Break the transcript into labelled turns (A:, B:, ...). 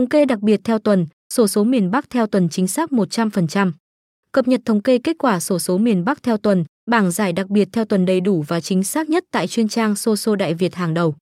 A: Thống kê đặc biệt theo tuần, sổ số miền Bắc theo tuần chính xác 100%. Cập nhật thống kê kết quả sổ số miền Bắc theo tuần, bảng giải đặc biệt theo tuần đầy đủ và chính xác nhất tại chuyên trang Soso Đại Việt hàng đầu.